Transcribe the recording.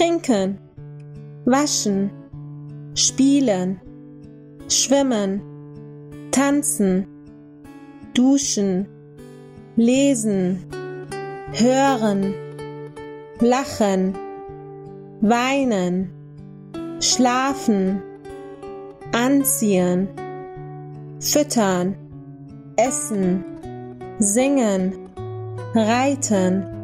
trinken, waschen, spielen, schwimmen, tanzen, duschen, lesen, hören, lachen, weinen, schlafen, anziehen, füttern, essen, singen, reiten,